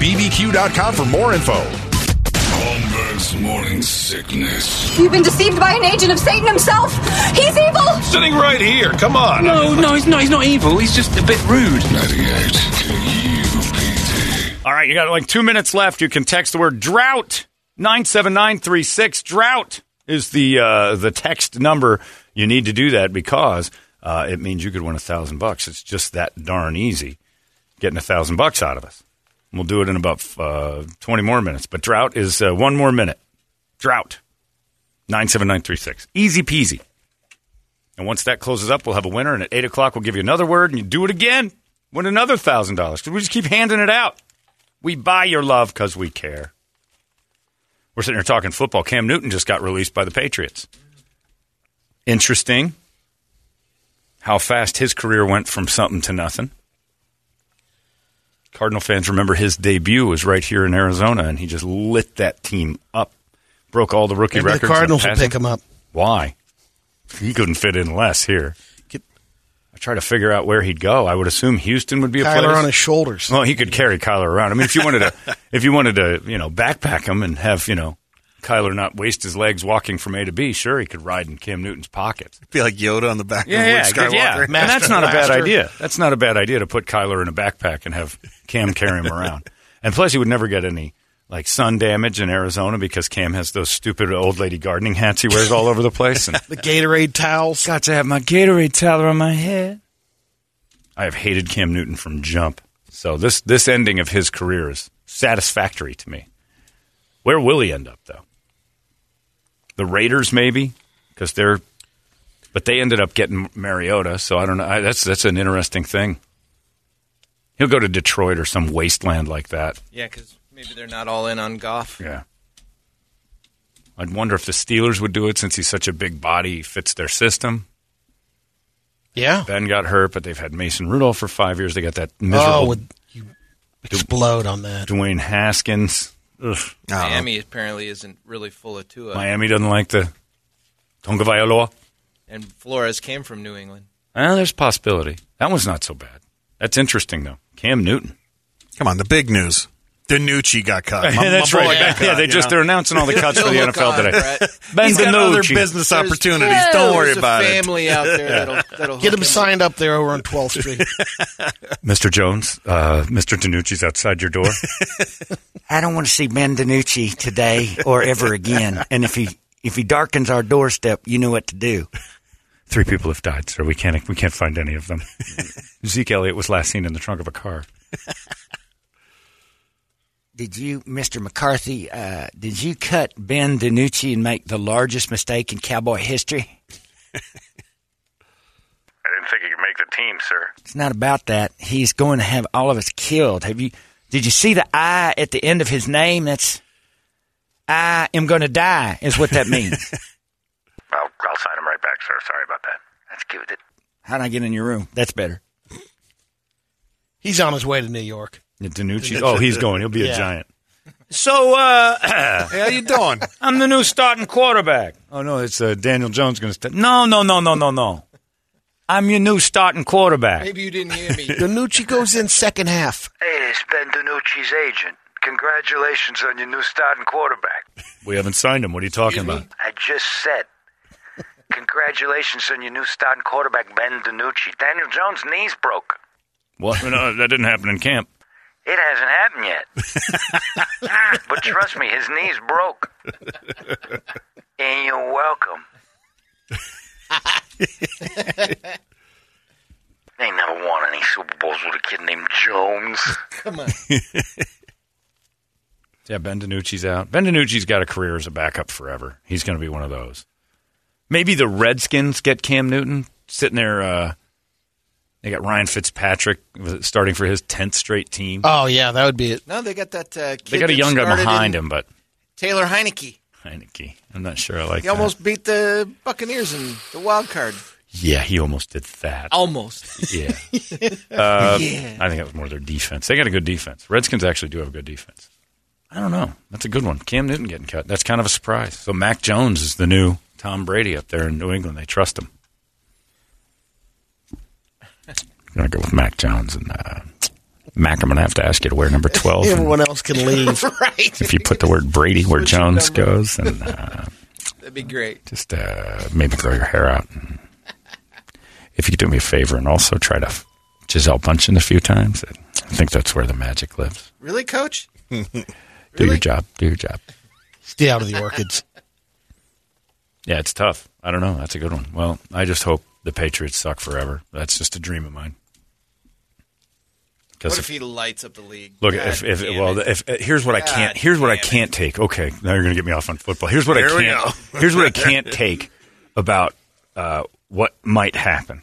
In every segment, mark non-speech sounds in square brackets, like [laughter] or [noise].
BBQ.com for more info. Holmberg's morning sickness. You've been deceived by an agent of Satan himself. He's evil. Sitting right here. Come on. No, no, he's not. He's not evil. He's just a bit rude. 98 KUPD. All right, you got like two minutes left. You can text the word drought. 97936. Drought is the, uh, the text number. You need to do that because uh, it means you could win a thousand bucks. It's just that darn easy getting a thousand bucks out of us. We'll do it in about uh, 20 more minutes. But drought is uh, one more minute. Drought. 97936. Easy peasy. And once that closes up, we'll have a winner. And at 8 o'clock, we'll give you another word and you do it again. Win another $1,000. Because we just keep handing it out. We buy your love because we care. We're sitting here talking football. Cam Newton just got released by the Patriots. Interesting how fast his career went from something to nothing. Cardinal fans remember his debut was right here in Arizona, and he just lit that team up. Broke all the rookie Maybe records. in Cardinals will pick him up. Why? He couldn't fit in less here. I try to figure out where he'd go. I would assume Houston would be a Kyler place. on his shoulders. Well, he could carry Kyler around. I mean, if you wanted to, if you wanted to, you know, backpack him and have, you know, Kyler not waste his legs walking from A to B, sure, he could ride in Cam Newton's pockets. Be like Yoda on the back Yeah, of yeah, Luke good, yeah. Skywalker. And that's not a bad idea. That's not a bad idea to put Kyler in a backpack and have Cam carry him around. [laughs] And plus, he would never get any like sun damage in Arizona because Cam has those stupid old lady gardening hats he wears all over the place. And [laughs] The Gatorade towels. got to have my Gatorade towel on my head. I have hated Cam Newton from jump. So this this ending of his career is satisfactory to me. Where will he end up though? The Raiders maybe because they're but they ended up getting Mariota, so I don't know. I, that's that's an interesting thing. He'll go to Detroit or some wasteland like that. Yeah, because maybe they're not all in on Goff. Yeah. I'd wonder if the Steelers would do it since he's such a big body, he fits their system. Yeah. Ben got hurt, but they've had Mason Rudolph for five years. They got that miserable Oh, would you explode on that? Dwayne Haskins. Ugh. Miami apparently isn't really full of Tua. Miami doesn't like the Tagovailoa. And Flores came from New England. Well, there's a possibility. That one's not so bad. That's interesting, though. Cam Newton. Come on, the big news. DiNucci got cut. [laughs] My- Yeah, that's my right. got Yeah, cut, they just know? they're announcing all the cuts for [laughs] the NFL today. Brett. [laughs] Ben He's got other business There's- opportunities. yeah, Don't worry there's about a it. family out there that'll, that'll Get hook him signed up there over on 12th Street. Mr. Jones, uh, Mr. DiNucci's outside your door. I don't want to see Ben DiNucci today or ever again. And if he if he darkens our doorstep, you know what to do. Three people have died, sir. We can't we can't find any of them. Zeke Elliott was last seen in the trunk of a car. Did you, Mr. McCarthy? Uh, did you cut Ben DiNucci and make the largest mistake in Cowboy history? I didn't think he could make the team, sir. It's not about that. He's going to have all of us killed. Have you? Did you see the I at the end of his name? That's I am going to die, is what that means. [laughs] I'll, I'll sign him right back, sir. Sorry about that. Let's give it. How'd I get in your room? That's better. He's on his way to New York. DiNucci. [laughs] Oh, he's going. He'll be a Yeah. giant. So, uh, Hey, [coughs] how you doing? [laughs] I'm the new starting quarterback. Oh no, it's uh, Daniel Jones going to start. No, no, no, no, no, no. I'm your new starting quarterback. Maybe you didn't hear me. [laughs] DiNucci goes in second half. Hey, it's Ben DiNucci's agent. Congratulations on your new starting quarterback. We haven't signed him. What are you talking about? I just said. Congratulations on your new starting quarterback, Ben DiNucci. Daniel Jones' knees broke. What? No, that didn't happen in camp. It hasn't happened yet. [laughs] but trust me, his knees broke. and you're welcome. they never won any Super Bowls with a kid named Jones. [laughs] Come on. [laughs] Yeah, Ben DiNucci's out. Ben DiNucci's got a career as a backup forever. He's going to be one of those. Maybe the Redskins get Cam Newton sitting there. Uh, they got Ryan Fitzpatrick starting for his tenth straight team. Oh yeah, that would be it. No, they got that. Uh, kid they got a young guy behind him, but Taylor Heinicke. Heinicke. I'm not sure I like He that. almost beat the Buccaneers in the wild card. Yeah, he almost did that. Almost. [laughs] Yeah. [laughs] Uh, Yeah. I think that was more their defense. They got a good defense. Redskins actually do have a good defense. I don't know. That's a good one. Cam Newton getting cut. That's kind of a surprise. So Mac Jones is the new Tom Brady up there in New England. They trust him. I'm going to go with Mac Jones. And uh, Mac, I'm going to have to ask you to wear number 12. Everyone else can leave. [laughs] right. if you put the word Brady where Switch Jones goes, and uh, [laughs] That'd be great. just uh, maybe grow your hair out. And if you could do me a favor and also try to Gisele Bündchen a few times, I think that's where the magic lives. Really, Coach? [laughs] Do your job. Do your job. Stay out of the orchids. Yeah, it's tough. I don't know. That's a good one. Well, I just hope the Patriots suck forever. That's just a dream of mine. What if he lights up the league? look, God if, if well, it. if, uh, here's what I can't. Here's what I can't take. Okay, now you're going to get me off on football. Here's what I can't. [laughs] here's what I can't [laughs] take about uh, what might happen.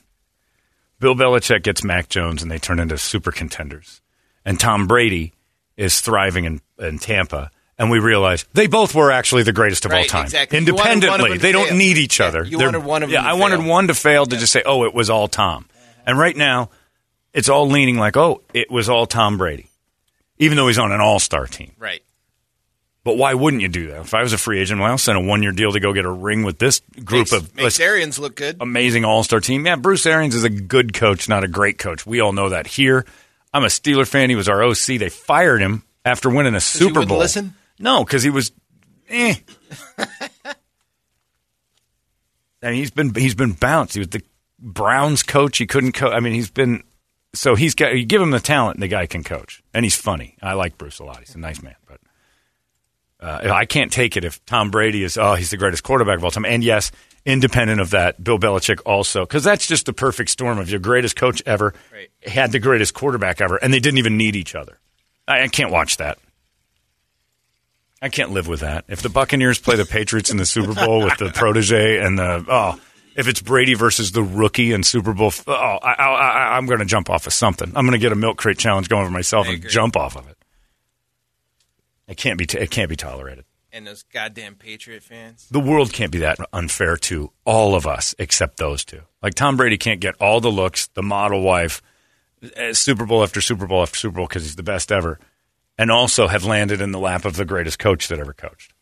Bill Belichick gets Mac Jones, and they turn into super contenders. And Tom Brady is thriving in, in Tampa, and we realize they both were actually the greatest of all time. exactly. You wanted one of Independently, they don't fail. need each Yeah, other. you They're- wanted one of them Yeah, I wanted one to fail to just say, "Oh, it was all Tom." And right now, it's all leaning like, "Oh, it was all Tom Brady," even though he's on an all-star team. right. But why wouldn't you do that? If I was a free agent, well, I'll send a one-year deal to go get a ring with this group makes, of makes Arians look good. amazing all-star team. Yeah, Bruce Arians is a good coach, not a great coach. We all know that. Here, I'm a Steeler fan. He was our OC. They fired him after winning a Super Bowl. listen? No, because he was. Eh. [laughs] and he's been he's been bounced. He was the Browns coach. He couldn't coach. I mean, he's been so he's got you give him the talent, and the guy can coach, and he's funny. I like Bruce a lot. He's a nice man, but uh, I can't take it if Tom Brady is oh he's the greatest quarterback of all time. And yes, independent of that, Bill Belichick also because that's just the perfect storm of your greatest coach ever Right. had the greatest quarterback ever, and they didn't even need each other. I, I can't watch that. I can't live with that. If the Buccaneers play the Patriots in the Super Bowl with the protege and the oh, if it's Brady versus the rookie in Super Bowl, oh, I, I, I, I'm going to jump off of something. I'm going to get a milk crate challenge going for myself I and agree. jump off of it. It can't be. T- it can't be tolerated. And those goddamn Patriot fans. The world can't be that unfair to all of us except those two. Like Tom Brady can't get all the looks, the model wife, eh, Super Bowl after Super Bowl after Super Bowl because he's the best ever, and also have landed in the lap of the greatest coach that ever coached.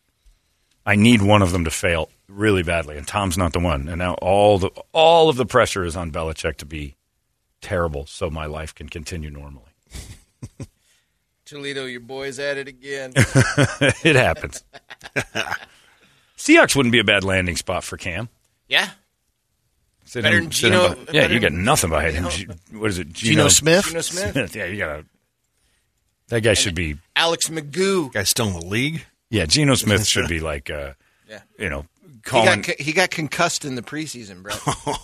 I need one of them to fail really badly, and Tom's not the one. And now all the all of the pressure is on Belichick to be terrible, so my life can continue normally. [laughs] Toledo, your boy's at it again. [laughs] it happens. [laughs] Seahawks wouldn't be a bad landing spot for Cam. yeah. Sit Better him- than sit him Geno- by- yeah, better you got nothing behind him. G- What is it? Geno Smith? Geno Smith. yeah, you got to. That guy should be. Alex Magoo. Guy still in the league. Yeah, Geno [laughs] Smith should be like, uh, Yeah. you know, He calling. got, he got concussed in the preseason, bro.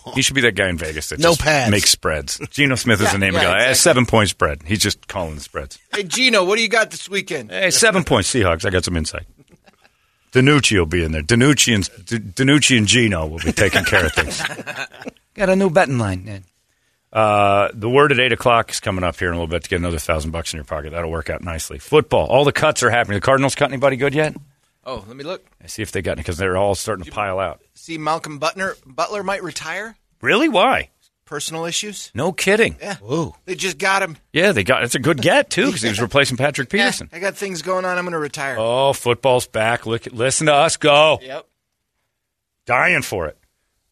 [laughs] He should be that guy in Vegas that No just pads. makes spreads. Geno Smith is Yeah, the name yeah, of the guy. exactly. A seven point spread. He's just calling the spreads. hey, Geno, what do you got this weekend? Hey, seven point Seahawks. I got some insight. DiNucci will be in there. DiNucci and D- DiNucci and Geno will be taking care of things. [laughs] got a new betting line. Ned. Uh, the word at eight o'clock is coming up here in a little bit to get another thousand bucks in your pocket. That'll work out nicely. Football. All the cuts are happening. The Cardinals cut anybody good yet? Oh, let me look. See if they got because they're all starting to pile out. See, Malcolm Butler Butler might retire. Really? Why? Personal issues. No kidding. Yeah. They just got him. Yeah, they got it's a good get too because he was [laughs] replacing Patrick Yeah, Peterson. I got things going on. I'm going to retire. Oh, football's back. Look, listen to us go. Yep. Dying for it.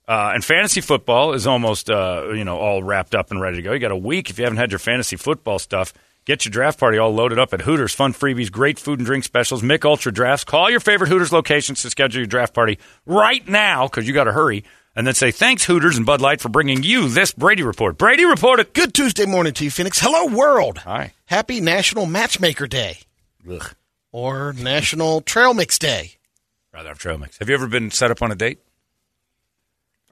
Uh, and fantasy football is almost uh, you know all wrapped up and ready to go. You got a week if you haven't had your fantasy football stuff. Get your draft party all loaded up at Hooters. Fun freebies, great food and drink specials, Mich Ultra drafts. Call your favorite Hooters locations to schedule your draft party right now because you got to hurry. And then say thanks Hooters and Bud Light for bringing you this Brady report. Brady report it. Good Tuesday morning to you, Phoenix. Hello, world. Hi. Happy National Matchmaker Day Ugh. or National Trail Mix Day. Rather have trail mix. Have you ever been set up on a date?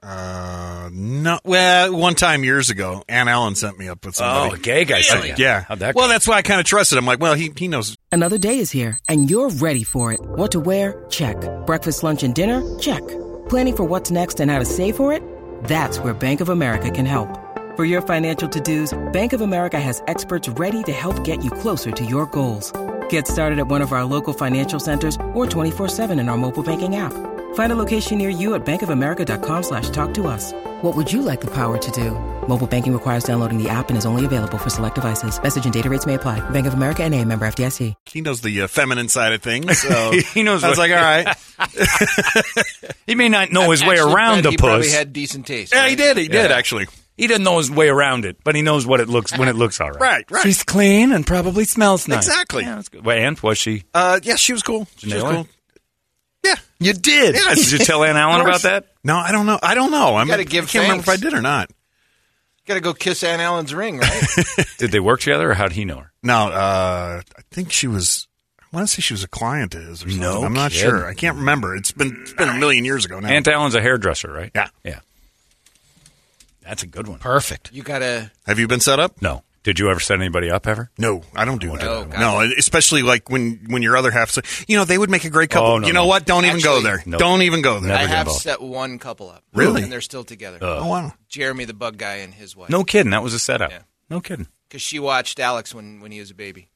Uh, no. Well, one time years ago, Ann Allen sent me up with somebody. Oh, gay guy sent you. Yeah. That well, that's why I kind of trusted him. I'm like, well, he he knows. Another day is here, and you're ready for it. What to wear? Check. Breakfast, lunch, and dinner? Check. Planning for what's next and how to save for it? That's where Bank of America can help. For your financial to-dos, Bank of America has experts ready to help get you closer to your goals. Get started at one of our local financial centers or 24-7 in our mobile banking app. Find a location near you at bankofamerica.com slash talk to us. What would you like the power to do? Mobile banking requires downloading the app and is only available for select devices. Message and data rates may apply. Bank of America and a member FDIC. He knows the uh, feminine side of things. So [laughs] He knows I was what- like, all right. [laughs] He may not know his way around bet the he probably had decent taste. Yeah, he did. He did actually. He doesn't know his way around it, but he knows what it looks when it looks all right. Right, right. She's clean and probably smells nice. Exactly. Yeah, that's good. Wait, and was she? Uh, yeah, she was cool. She was cool. Yeah. You did. Yeah, Did you tell Ann [laughs] Allen about that? No, I don't know. I don't know. I'm, gotta give I can't remember if I thanks. did or not. Got to go kiss Ann Allen's ring, right? [laughs] Did they work together, or how would he know her? No, uh, I think she was. I want to say she was a client of his or something. No I'm not kidding. sure. I can't remember. It's been it's been a million years ago now. Ann Allen's a hairdresser, right? Yeah. Yeah. That's a good one. Perfect. you got to. Have you been set up? No. Did you ever set anybody up ever? No, I don't do oh, that. Oh, God. no, especially like when when your other half say, you know, they would make a great couple. Oh, no, you know no. what? Don't even go there. no. Don't even go there. Never I have involved. set one couple up. Really? And they're still together. Oh wow. Jeremy, the bug guy, and his wife. No kidding. That was a setup. Yeah. No kidding. Because she watched Alex when, when he was a baby.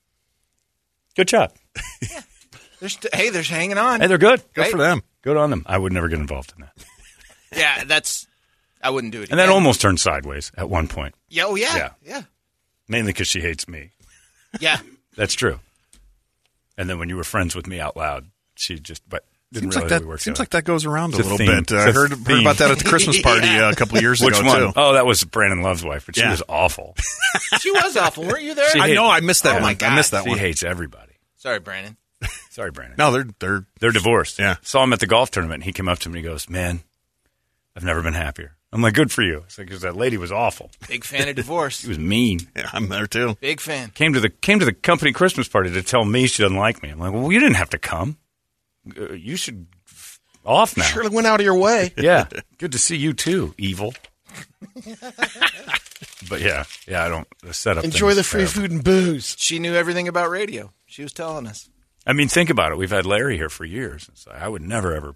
Good job. [laughs] They're st- hey, they're hanging on. Hey, they're good. Good Right? for them. Good on them. I would never get involved in that. yeah, that's. I wouldn't do it. And that almost turned sideways at one point, Yeah, oh yeah, Yeah. yeah, mainly because she hates me. yeah. [laughs] That's true. And then when you were friends with me out loud, she just but didn't Seems realize like that. we worked Seems together. like that goes around a It's little theme. bit. Uh, I heard, heard about that at the Christmas [laughs] party uh, a couple years Which ago one? too. Oh, that was Brandon Love's wife, but she Yeah. was awful. [laughs] She was awful. Weren't you there? She I hate- know. I missed that Oh, one. my I missed that she one. She hates everybody. Sorry, Brandon. Sorry, Brandon. No, they're they're They're divorced. Yeah. Saw him at the golf tournament. He came up to me and he goes, Man, I've never been happier. I'm like, Good for you. It's like, because that lady was awful. Big fan of [laughs] divorce. She was mean. yeah, I'm there too. Big fan. Came to the came to the company Christmas party to tell me she doesn't like me. I'm like, Well, you didn't have to come. Uh, you should f- off now. Surely went out of your way. [laughs] Yeah. Good to see you too, evil. [laughs] but yeah, yeah, I don't the setup. thing Enjoy is the free terrible. food and booze. She knew everything about radio. She was telling us. I mean, think about it. We've had Larry here for years. It's like, I would never ever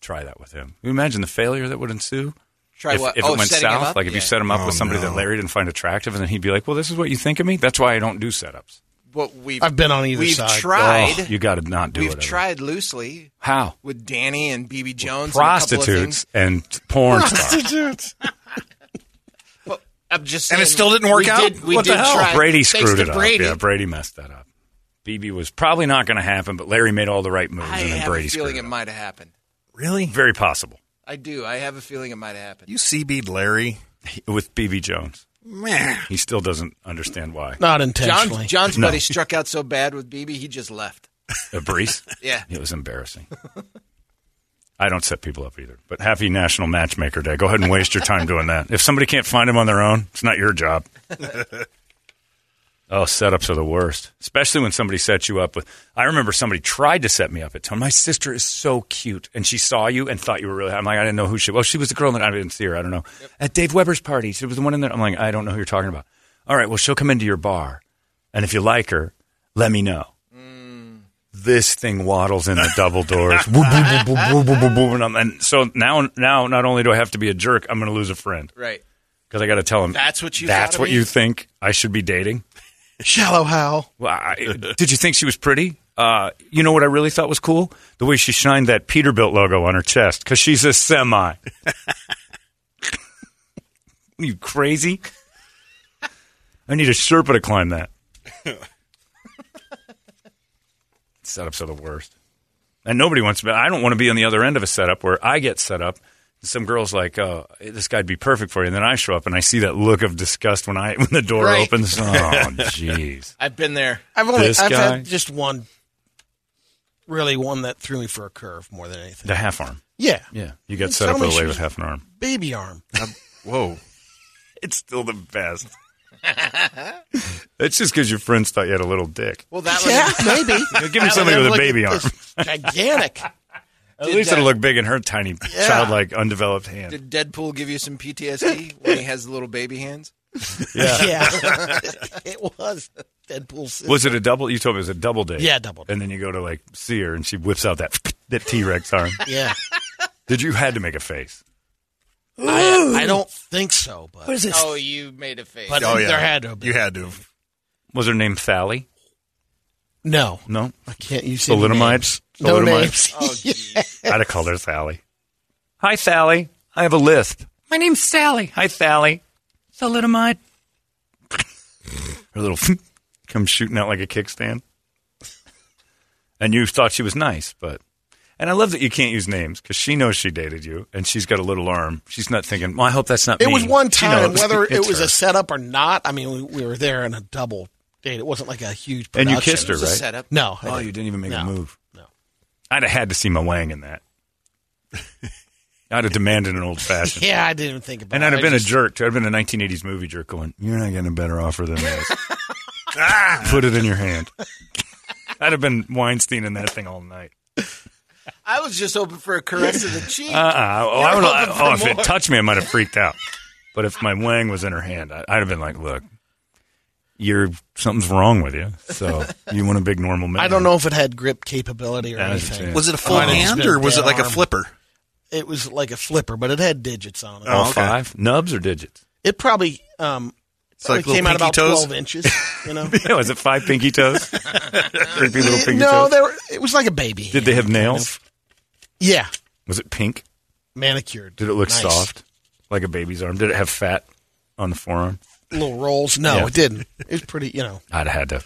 try that with him. Can you imagine the failure that would ensue? Try if, what? If oh, it went south, up? like if you set him up Oh, with somebody no. that Larry didn't find attractive, and then he'd be like, "Well, this is what you think of me." That's why I don't do setups. Well, we've I've been on either we've side. tried. Oh, you got to not do we've it. ever. tried loosely How with Danny and BB Jones. and a of prostitutes things. and porn. Prostitutes. [laughs] Well, I'm just And it still didn't work we out? Did, we What the hell? try. Brady screwed to it Brady. up. Yeah, Brady messed that up. BB was probably not going to happen, but Larry made all the right moves, I and then have Brady a feeling screwed it it might have happened. Really? Very possible I do. I have a feeling it might happen. You CB'd Larry? with BB Jones. Man. He still doesn't understand why. Not John, intentionally. John's No. buddy struck out so bad with BB, he just left. A breeze? [laughs] Yeah. It was embarrassing. I don't set people up either. But happy National Matchmaker Day. Go ahead and waste your time doing that. If somebody can't find him on their own, it's not your job. [laughs] oh, setups are the worst, especially when somebody sets you up with. I remember somebody tried to set me up at time. My sister is so cute, and she saw you and thought you were really. I'm like, I didn't know who she. Well, she was the girl that I didn't see her. I don't know. At Dave Weber's party, she was the one in there. I'm like, I don't know who you're talking about. All right, well, she'll come into your bar, and if you like her, let me know this thing waddles in the double doors. And, so now, now, not only do I have to be a jerk, I'm going to lose a friend Right. because I got to tell him That's what you That's what me? you think I should be dating. Shallow Hal. Did you think she was pretty? Uh, you know what I really thought was cool? The way she shined that Peterbilt logo on her chest because she's a semi. [laughs] you crazy? I need a Sherpa to climb that. [laughs] Setups are the worst. And nobody wants to be, I don't want to be on the other end of a setup where I get set up. And Some girl's like, oh, this guy'd be perfect for you. And then I show up and I see that look of disgust when I [laughs] when the door Right. opens. Oh, [laughs] jeez. I've been there. I've only This I've guy? had just one, really one that threw me for a curve more than anything. The half arm. Yeah, Yeah. You got You set tell up me with a she with half an arm. baby arm. Um, whoa. [laughs] It's still the best. That's just because your friends thought you had a little dick. Well, that was yeah, was maybe. Give me That somebody with a baby arm. Gigantic. At Did least that- it'll look big in her tiny, Yeah. childlike, undeveloped hand. Did Deadpool give you some PTSD when he has the little baby hands? [laughs] Yeah. Yeah, [laughs] it was Deadpool. sister. Was it a double? You told me it was a double date. Yeah, double date. And then you go to like see her, and she whips out that [laughs] that T Rex arm. Yeah, Did you had to make a face? I, I don't think so, but What is this? Oh, you made a face. but Oh, yeah. there had to have been. You had to. have. Was her name Sally? No, No. I can't use any Thalidomide? No Thalidomide? names. Oh, [laughs] geez. I'd have called her Sally. Hi, Sally. I have a list. My name's Sally. Hi, Sally. Thalidomide. Her little [laughs] comes shooting out like a kickstand. And you thought she was nice, but. And I love that you can't use names because she knows she dated you and she's got a little arm. She's not thinking, well, I hope that's not It me. was one time, whether it was her. a setup or not. I mean, we, we were there in a double date. It wasn't like a huge. Production. And you kissed her, It was a right? setup. No, I Oh, you didn't even make a No. move. No. I'd have had to see my wang in that. I'd have demanded an old fashioned. [laughs] Yeah, I didn't even think about. It. And it. I'd have I been just- a jerk. too. I'd have been a 1980s movie jerk going, You're not getting a better offer than this. [laughs] Ah, Put it in your hand. I'd have been Weinstein in that thing all night. I was just hoping for a caress of the cheek. Uh-uh. Oh, You're I would, hoping for oh, if it more. touched me, I might have freaked out. But if my wang was in her hand, I- I'd have been like, Look, you're something's wrong with you. So you want a big normal man. I don't know if it had grip capability or I anything. understand. Was it a full Might have hand or was it dead like a arm. flipper? It was like a flipper, but it had digits on it. All Oh, okay. five? Nubs or digits? It probably um, It's like probably came little out about toes? twelve inches. You know. [laughs] Yeah, was it five pinky toes? [laughs] Creepy little pinky no, toes? they were, it was like a baby. Did they have nails? Yeah, Was it pink? manicured. Did it look Nice. soft? Like a baby's arm? Did it have fat on the forearm? Little rolls. No, Yeah. it didn't. It was pretty. You know. I'd have had to.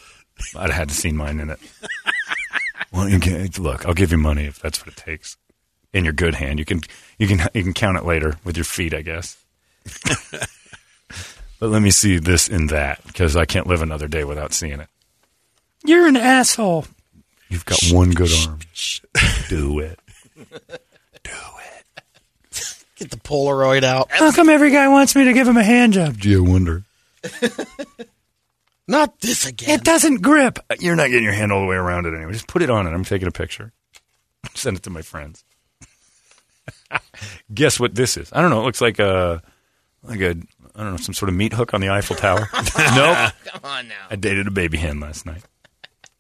I'd have had to seen mine in it. well, can, look, I'll give you money if that's what it takes. In your good hand, you can you can you can count it later with your feet, I guess. [laughs] but let me see this in that because I can't live another day without seeing it. You're an asshole. You've got one good arm. Shh. Do it. Do it. Get the Polaroid out. How come every guy wants me to give him a hand job? Gee, I wonder. [laughs] Not this again. It doesn't grip. You're not getting your hand all the way around it anyway. Just put it on it. I'm taking a picture. [laughs] Send it to my friends. [laughs] Guess what this is? I don't know. It looks like a like a I don't know some sort of meat hook on the Eiffel Tower. nope. Come on now. I dated a baby hen last night.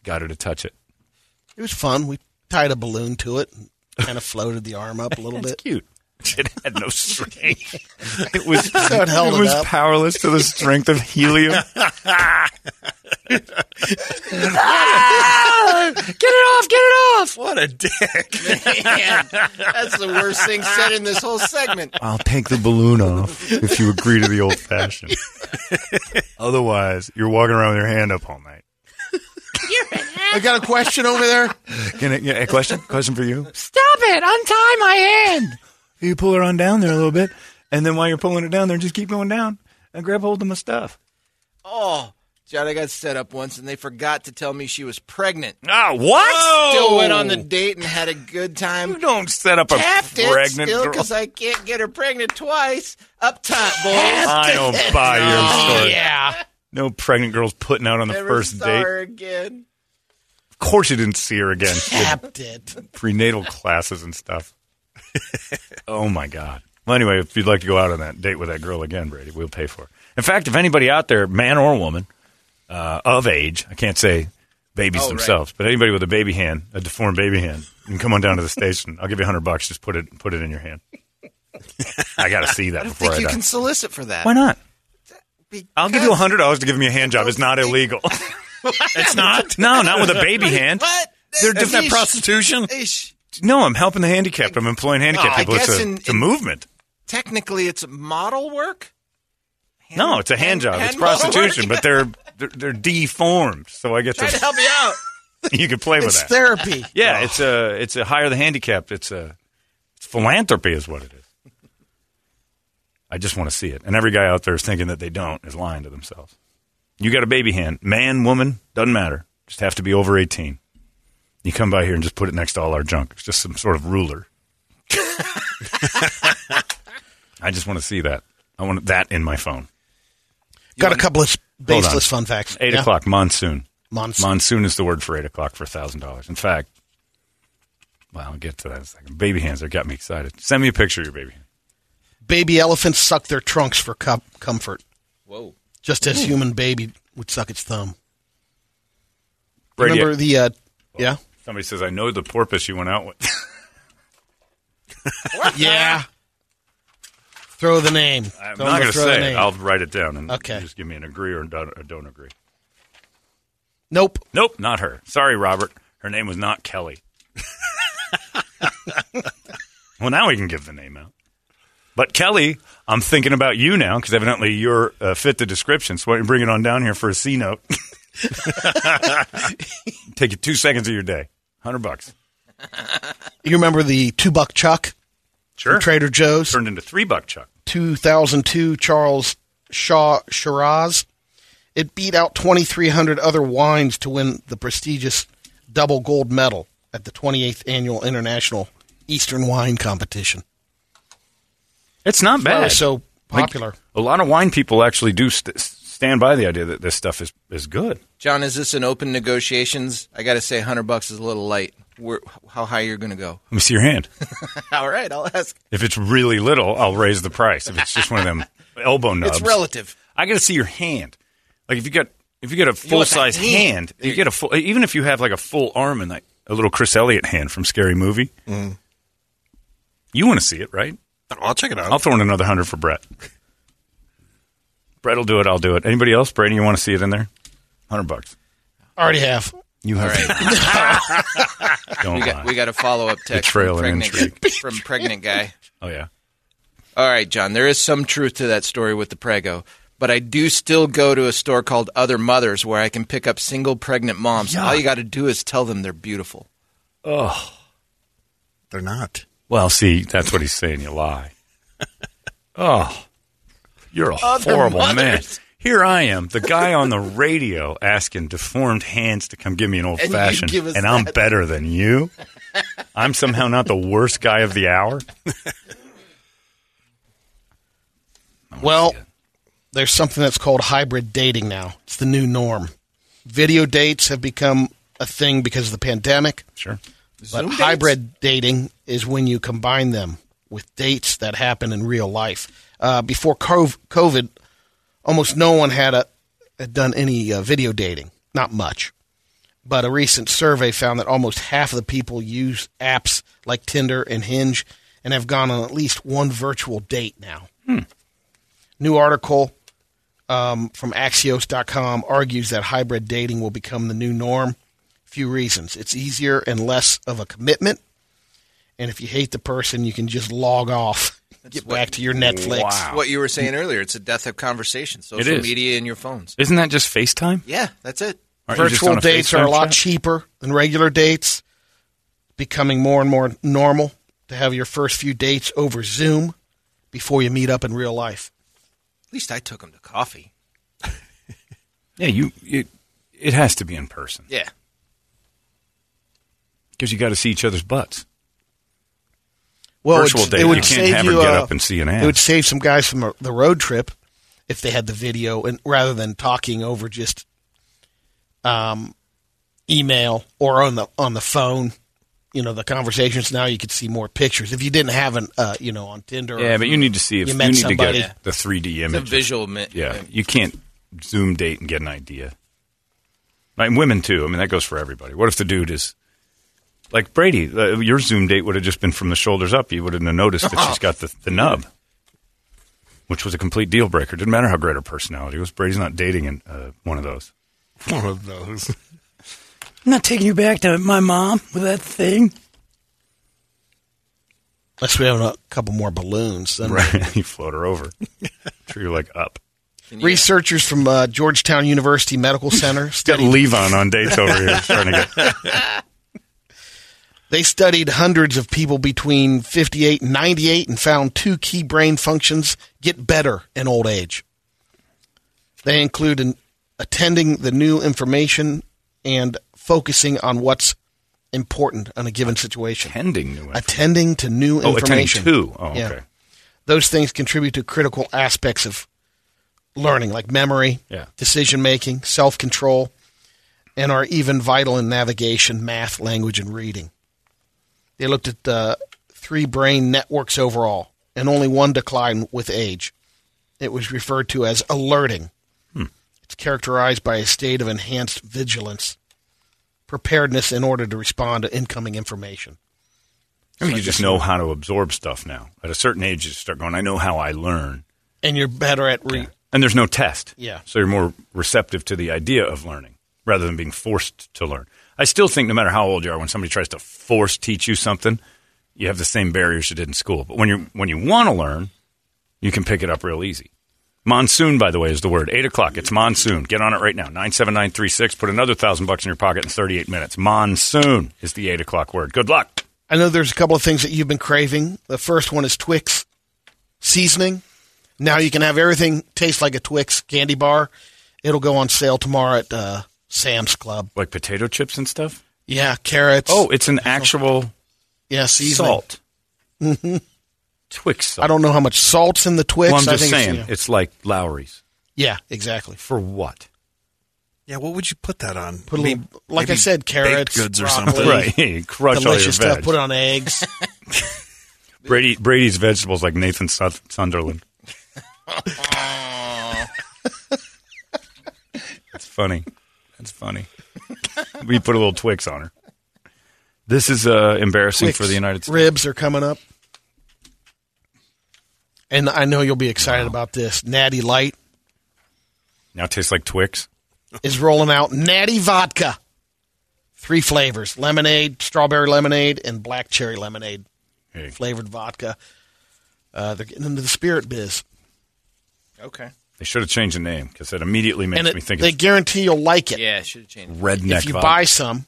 Got her to touch it. It was fun. We tied a balloon to it and kind of floated the arm up a little It's bit. cute. [laughs] It had no strength. [laughs] It was So it held it was up. powerless to the strength of helium. [laughs] Get it off! Get it off! What a dick. Man, that's the worst thing said in this whole segment. I'll take the balloon off if you agree to the old fashioned. Otherwise, you're walking around with your hand up all night. I got a question over there. Can I, yeah, a question? Question for you? Stop it! Untie my hand. You pull her on down there a little bit, and then while you're pulling it down there, just keep going down and grab hold of my stuff. Oh, John, I got set up once and they forgot to tell me she was pregnant. Ah, what? Still went on the date and had a good time. You don't set up a Tapped it pregnant still girl. because I can't get her pregnant twice. Up top, boys. I don't buy your story. Yeah. No pregnant girls putting out on the Never first saw date. her again. Of course, you didn't see her again. She had Tapped it. prenatal classes and stuff. [laughs] oh my god. Well, anyway, if you'd like to go out on that date with that girl again, Brady, we'll pay for it. In fact, if anybody out there, man or woman, uh, of age, I can't say babies Oh, right. themselves, but anybody with a baby hand, a deformed baby hand, you can come on down to the station. I'll give you a hundred bucks. Just put it put it in your hand. I got to see that I before think I you die. can solicit for that. Why not? Because- I'll give you a hundred dollars to give me a hand job. It's not illegal. [laughs] it's not. No, not with a baby [laughs] hand. What? They're Isn't that prostitution? Eesh. No, I'm helping the handicapped. I'm employing handicapped Oh, I people. It's a, in- it's a in- movement. Technically, it's model work. no, it's a hand, hand- job. hand it's prostitution, but they're, they're they're deformed. So I get to to help [laughs] you out. you can play with It's that. therapy. Yeah, it's a it's a hire the handicapped. It's a it's philanthropy is what it is. I just want to see it, and every guy out there is thinking that they don't is lying to themselves. You got a baby hand, man, woman, doesn't matter. Just have to be over eighteen. You come by here and just put it next to all our junk. It's just some sort of ruler. [laughs] I just want to see that. I want that in my phone. Got a couple of baseless fun facts. Eight Yeah. o'clock, monsoon. Monsoon. Monsoon is the word for eight o'clock for thousand dollars. In fact, well, I'll get to that in a second. Baby hands, they got me excited. Send me a picture of your baby hand. Baby elephants suck their trunks for com- comfort, Whoa. just as human baby would suck its thumb. Brady, Remember the uh, yeah Somebody says, I know the porpoise you went out with. [laughs] yeah. Throw the name. I'm Throw not the- going to throw the say it. name. I'll write it down. And Okay. you just give me an agree or don't, or don't agree. Nope. Nope, not her. Sorry, Robert. Her name was not Kelly. [laughs] well, now we can give the name out. But Kelly, I'm thinking about you now because evidently you're uh, fit the description. So why don't you bring it on down here for a C note? [laughs] Take you two seconds of your day. Hundred bucks. You remember the two buck chuck? Sure. Trader Joe's. Turned into three buck chuck. 2002 Charles Shaw Shiraz. It beat out 2,300 other wines to win the prestigious double gold medal at the 28th annual International Eastern Wine Competition. It's not That's why it bad. so Like, popular. a lot of wine people actually do st- stand by the idea that this stuff is, is good. John, is this an open negotiations? I got to say, hundred bucks is a little light. Where, how high you're going to go? Let me see your hand. [laughs] All right, I'll ask. If it's really little, I'll raise the price. If it's just one of them [laughs] elbow nubs, It's relative. I got to see your hand. Like if you got if you get a full size hand. hand, you get a full. Even if you have like a full arm and like a little Chris Elliott hand from Scary Movie, mm. you want to see it, right? I'll check it out. I'll throw in another hundred for Brett. Brett will do it. I'll do it. Anybody else, Brady? You want to see it in there? Hundred bucks. Already have. You have. [laughs] Don't We lie. got we got a follow up text Betrayal from pregnant, intrigue. [laughs] from pregnant guy. Oh yeah. All right, John. There is some truth to that story with the prego, but I do still go to a store called Other Mothers where I can pick up single pregnant moms. All you got to do is tell them they're beautiful. Oh, They're not. well, see, that's what he's saying. You lie. [laughs] Oh, you're a Other horrible man. Here I am, the guy on the radio asking deformed hands to come give me an old And you fashioned, give us and I'm that. better than you. I'm somehow not the worst guy of the hour. [laughs] Well, there's something that's called hybrid dating now. It's the new norm. Video dates have become a thing because of the pandemic. Sure. But Zoom dates? hybrid dating is when you combine them with dates that happen in real life. Uh, before COVID, almost no one had, a, had done any uh, video dating. Not much. But a recent survey found that almost half of the people use apps like Tinder and Hinge and have gone on at least one virtual date now. New article um, from Axios.com argues that hybrid dating will become the new norm. Few reasons. It's easier and less of a commitment. And if you hate the person, you can just log off, get what- back to your Netflix. Wow. What you were saying mm. earlier, it's a death of conversation. Social is. media in your phones. Isn't that just FaceTime? Yeah, that's it. Aren't you just on Virtual a dates are a lot chat? cheaper than regular dates. Becoming more and more normal to have your first few dates over Zoom before you meet up in real life. At least I took them to coffee. [laughs] Yeah, you. It, it has to be in person Yeah. because you got to see each other's butts. Well, Virtual it's- date, it would you can't save have her you, get uh, up and see an ass. It would save some guys from the- the road trip if they had the video and rather than talking over just um, email or on the on the phone. You know the conversations now. You could see more pictures if you didn't have an uh, you know on Tinder. or Yeah, but you need to see if you you, need somebody. to get the 3D image, the visual. Mi- Yeah, you can't Zoom date and get an idea. Like women too. I mean, that goes for everybody. What if the dude is like Brady? Uh, your Zoom date would have just been from the shoulders up. You wouldn't have noticed that she's [laughs] got the, the nub, which was a complete deal breaker. Didn't matter how great her personality was. Brady's not dating in uh, one of those. [laughs] One of those. I'm not taking you back to my mom with that thing. Unless we have a couple more balloons. Then Right. [laughs] you float her over. Sure, you're like up. Researchers from uh, Georgetown University Medical Center Got studied Levon on dates over here. Trying to get. They studied hundreds of people between 58 and 98 and found two key brain functions get better in old age. They include an, attending the new information and focusing on what's important in a given situation. Attending new Attending to new Oh, attending information. to. Oh, Yeah. okay. Those things contribute to critical aspects of learning, like memory, Yeah. decision making, self control, and are even vital in navigation, math, language, and reading. They looked at the three brain networks overall, and only one declined with age. It was referred to as alerting. Hmm. It's characterized by a state of enhanced vigilance, preparedness in order to respond to incoming information. I mean, So you just know how to absorb stuff now. At a certain age, you start going, I know how I learn. And you're better at re- And there's no test. Yeah. So you're more receptive to the idea of learning rather than being forced to learn. I still think no matter how old you are, when somebody tries to force teach you something, you have the same barriers you did in school. But when you when you want to learn, you can pick it up real easy. Monsoon, by the way, is the word. Eight o'clock. It's monsoon. Get on it right now. Nine seven nine three six. Put another thousand bucks in your pocket in thirty eight minutes. Monsoon is the eight o'clock word. Good luck. I know there's a couple of things that you've been craving. The first one is Twix seasoning. Now you can have everything taste like a Twix candy bar. It'll go on sale tomorrow at uh, Sam's Club. Like potato chips and stuff. Yeah, carrots. Oh, it's an actual yeah, seasoning. salt. hmm Twix salt. I don't know how much salt's in the Twix. Well, I'm I just think it's- saying, it's like Lawry's. yeah, exactly. For what? Yeah, what would you put that on? Put a Maybe- little, like I said, carrots, baked goods or broccoli, something. [laughs] Right. Crush all your delicious stuff. veg. Put it on eggs. [laughs] Brady Brady's vegetables like Nathan Su- Sunderland. [laughs] It's funny. That's funny. [laughs] we put a little Twix on her. This is uh, embarrassing Twix for the United States. Ribs are coming up. And I know you'll be excited about this. Natty Light Now it tastes like Twix. is rolling out Natty Vodka. Three flavors lemonade, strawberry lemonade, and black cherry lemonade Hey. flavored vodka. Uh, they're getting into the spirit biz. Okay. They should have changed the name because it immediately makes and it- me think they it's guarantee you'll like it. Yeah, should have changed. redneck. if you vodka. buy some,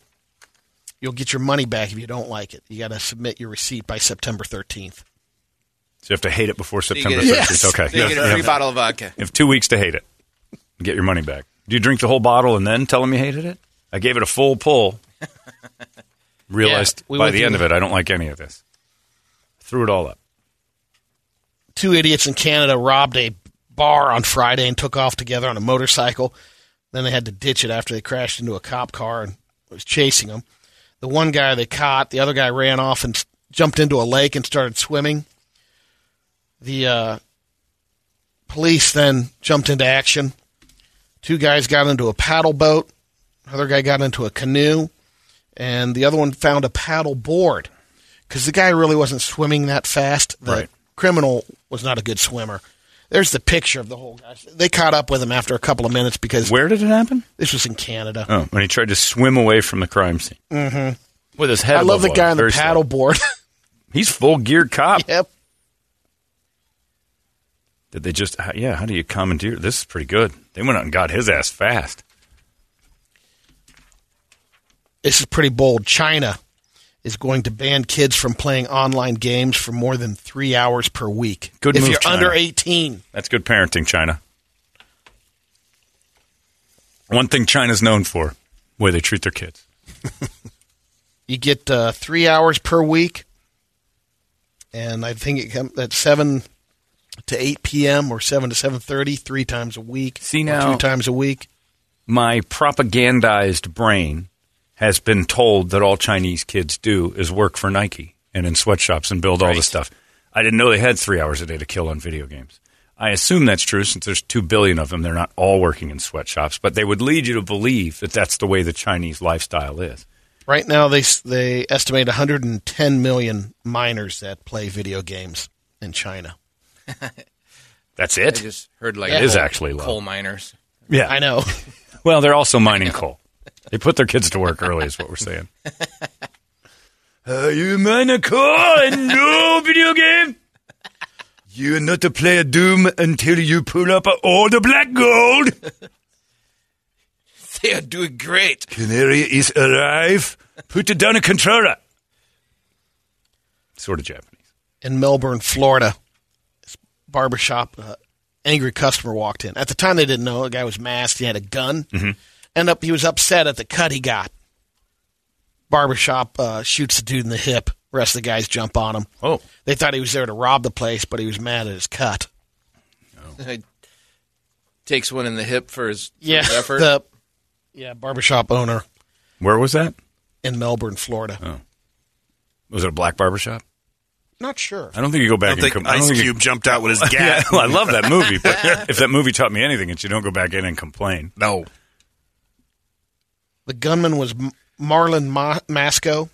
you'll get your money back if you don't like it. You got to submit your receipt by September 13th. so you have to hate it before So September thirteenth. Yes. [laughs] Okay. So you get You a free bottle of vodka. You have two weeks to hate it. Get your money back. Do you drink the whole bottle and then tell them you hated it? I gave it a full pull. [laughs] Realized Yeah, we by the through end of it, I don't like any of this. Threw it all up. Two idiots in Canada robbed a bar on Friday and took off together on a motorcycle. Then they had to ditch it after they crashed into a cop car and was chasing them. The one guy they caught, the other guy ran off and jumped into a lake and started swimming. The uh, police then jumped into action. Two guys got into a paddle boat. Other guy got into a canoe, and the other one found a paddle board because the guy really wasn't swimming that fast. The Right. criminal was not a good swimmer. There's the picture of the whole guy. They caught up with him after a couple of minutes because Where did it happen? this was in Canada. Oh, when he tried to swim away from the crime scene mm-hmm. with his head. I love the guy on the Very slow. paddle. [laughs] He's full gear cop. yep. Did they just? how- Yeah. How do you commandeer? This is pretty good. They went out and got his ass fast. This is pretty bold. China is going to ban kids from playing online games for more than three hours per week. Good if move, you're China. under 18. That's good parenting, China. One thing China's known for: way they treat their kids. [laughs] You get uh, three hours per week, and I think it comes at seven to eight p.m. or seven to seven thirty, three times a week. See now- two times a week. My propagandized brain has been told that all Chinese kids do is work for Nike and in sweatshops and build all this stuff. I didn't know they had three hours a day to kill on video games. I assume that's true since there's two billion of them. They're not all working in sweatshops, but they would lead you to believe that that's the way the Chinese lifestyle is. Right now, they they estimate 110 million minors that play video games in China. [laughs] That's I it. just heard like It is actually low. coal miners. Yeah, I know. [laughs] Well, they're also mining [laughs] coal. They put their kids to work early, is what we're saying. [laughs] Uh, you mind a car and no video game? You are not to play a Doom until you pull up all the black gold. [laughs] They are doing great. Canary is alive. Put it down a controller. Sort of Japanese. in Melbourne, Florida. This barbershop, uh, angry customer walked in. At the time, they didn't know. The guy was masked. He had a gun. Mhm. End up, he was upset at the cut he got. Barbershop uh, shoots the dude in the hip. rest of the guys jump on him. Oh. They thought he was there to rob the place, but he was mad at his cut. [laughs] Takes one in the hip for his, for Yeah, his effort. the yeah barbershop owner Where was that? in Melbourne, Florida. Oh. Was it a black barbershop? Not sure. I don't think you go back I and don't com- think I don't Ice think Cube jumped out with his [laughs] Yeah, well, I love that movie, but [laughs] if that movie taught me anything, it's you don't go back in and complain. No. The gunman was M- Marlon Ma- Masco.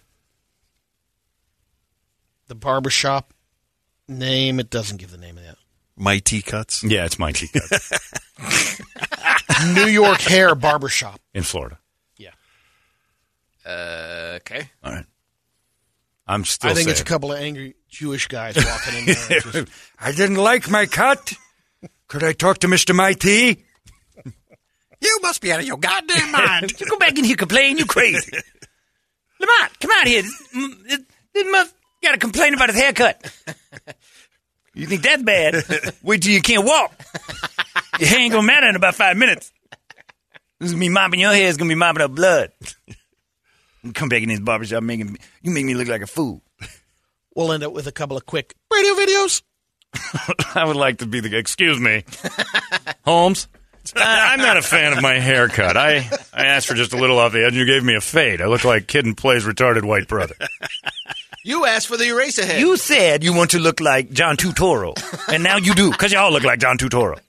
The barbershop name, it doesn't give the name of that. Mighty Cuts. Yeah, it's Mighty Cuts New York Hair Barbershop. in Florida. Uh, okay. All right. I'm still. I think it's a couple of angry Jewish guys walking in there. [laughs] just- I didn't like my cut. Could I talk to Mr. Mighty? You must be out of your goddamn [laughs] mind. You go back in here complaining, you crazy. [laughs] Lamont, come out here. This, mm, this, this must got to complain about his haircut. [laughs] You think that's bad? Wait till you can't walk. Your hair ain't gonna matter in about five minutes. This is me mopping your hair. It's gonna be mopping up blood. Come back in this barbershop, making me, you make me look like a fool. we'll end up with a couple of quick radio videos. I would like to be the. Excuse me, Holmes. [laughs] I, I'm not a fan of my haircut. I, I asked for just a little off the edge, and you gave me a fade. I look like kid and plays retarded white brother. [laughs] You asked for the eraser head. You said you want to look like John Turturro, and now you do because y'all look like John Turturro.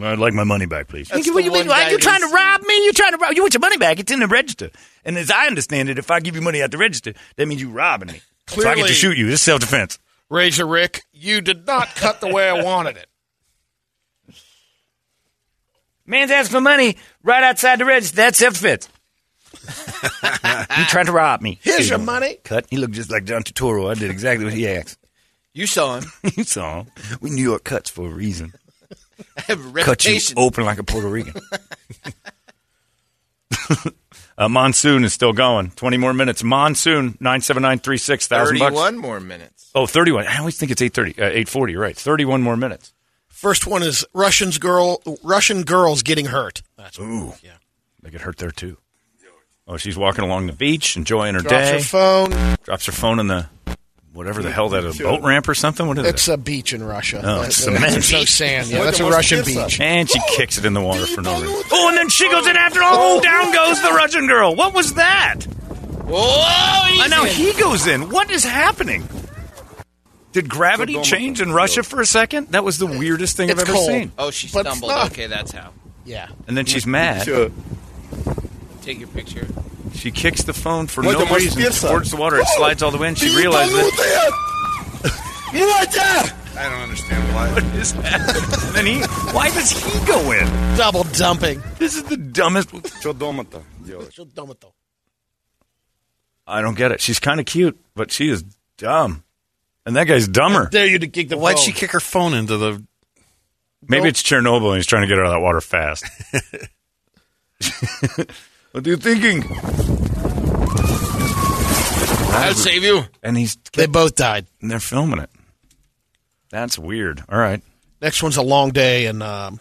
I'd like my money back, please. That's you, the you, one are you trying to rob me? You trying to rob? You want your money back? It's in the register. And as I understand it, if I give you money at the register, that means you robbing me. So I get to shoot you. This is self defense. Razor Rick, you did not cut the way I wanted it. Man's asking for money right outside the register. That's self defense. you trying to rob me? Here's your money. Cut. He looked just like John Turturro. I did exactly what he asked. You saw him. [laughs] you saw him. We New York cuts for a reason. I [laughs] have a Cut you open like a Puerto Rican. [laughs] Uh, monsoon is still going. 20 more minutes. Monsoon, 97936, thousand bucks. 31 more minutes. Oh, 31. I always think it's 830, uh, 840, right. 31 more minutes. First one is Russians girl, Russian girls getting hurt. That's Ooh. Yeah. They get hurt there, too. Oh, she's walking along the beach, enjoying her drops day. Drops her phone. Drops her phone in the, whatever the hell that is, a boat ramp or something? What is It's it? a beach in Russia. Oh, Uh, it's cement. There's no sand. Yeah, that's a Russian beach. And she kicks it in the water for no reason. Oh, and then she goes in after. Oh, down goes the Russian girl. What was that? Whoa! And now he goes in. What is happening? Did gravity change in Russia for a second? That was the weirdest thing It's I've ever cold. seen. Oh, she But stumbled. not. Okay, that's how. Yeah. And then she's mad. Take your picture. She kicks the phone for no reason towards the water. It oh! slides all the way in. She realizes it. [laughs] I don't understand why. What is that? and then he, why does he go in? Double dumping. This is the dumbest. [laughs] I don't get it. She's kind of cute, but she is dumb. And that guy's dumber. Dare you to kick the Why'd phone. she kick her phone into the? Maybe it's Chernobyl and he's trying to get her out of that water fast. [laughs] what are you thinking? I'll save you. And he's They both died. and they're filming it. That's weird. All right. Next one's a long day and um,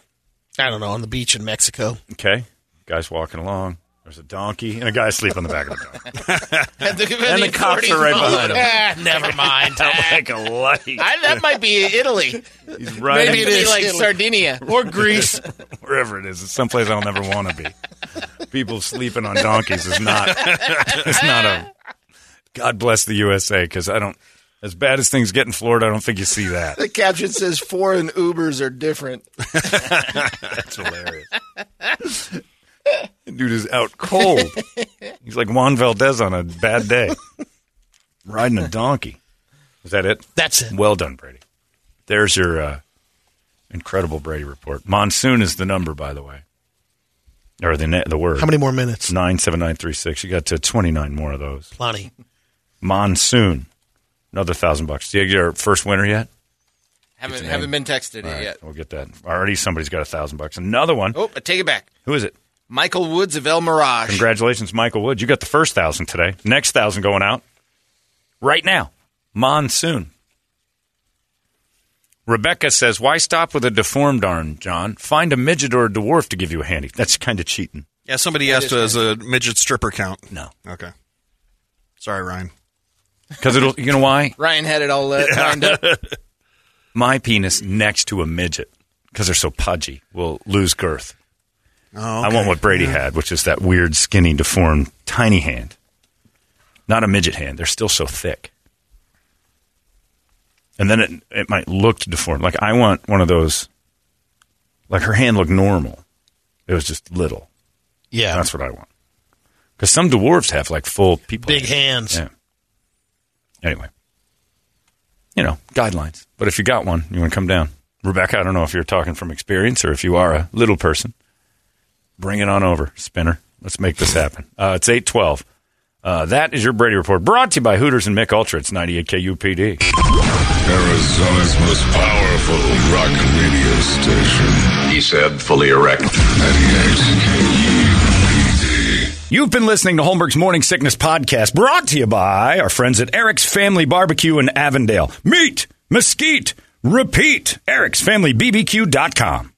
I don't know, on the beach in Mexico. Okay. Guy's walking along. There's a donkey and a guy asleep on the back of the donkey. [laughs] And the, and the cops are right behind him. Ah, [laughs] never mind. [laughs] like a light. I, that might be Italy. He's riding Maybe it is is like Italy. Sardinia. or Greece. wherever it is. It's someplace I'll never want to be. People sleeping on donkeys is not. It's not a. God bless the USA because I don't. As bad as things get in Florida, I don't think you see that. The caption says foreign Ubers are different. That's hilarious. [laughs] Dude is out cold. He's like Juan Valdez on a bad day, riding a donkey. Is that it? That's it. Well done, Brady. There's your uh, incredible Brady report. Monsoon is the number, by the way. or the ne- the word. How many more minutes? Nine seven nine three six. You got to twenty nine more of those. Plenty. Monsoon, another thousand bucks. Do you get your first winner yet? Haven't haven't been texted right, yet. We'll get that. Already somebody's got a thousand bucks. Another one. Oh, I take it back. Who is it? Michael Woods of El Mirage. Congratulations, Michael Woods. You got the first thousand today. Next thousand going out right now. Monsoon. Rebecca says, "Why stop with a deformed arm, John? Find a midget or a dwarf to give you a handy. That's kind of cheating." Yeah, somebody That asked as a midget stripper count. No, Okay. Sorry, Ryan. because it'll. You know why? Ryan had it all uh, lined up. [laughs] My penis next to a midget because they're so pudgy will lose girth. Oh, I want what Brady had, which is that weird, skinny, deformed, tiny hand. Not a midget hand. They're still so thick. And then it it might look deformed. Like I want one of those. Like her hand looked normal. It was just little. Yeah. That's what I want. Because some dwarves have like full people. Big hands. Yeah. Anyway, you know guidelines. But if you got one, you want to come down, Rebecca. I don't know if you're talking from experience or if you are a little person. Bring it on over, Spinner. Let's make this happen. Uh, it's eight twelve. Uh, that is your Brady report, brought to you by Hooters and Mich Ultra. It's ninety eight KUPD. Arizona's most powerful rock radio station. He said, fully erect. 98 KUPD. You've been listening to Holmberg's Morning Sickness Podcast, brought to you by our friends at Eric's Family Barbecue in Avondale. Meet, mesquite, repeat. Eric'sFamilyBBQ.com.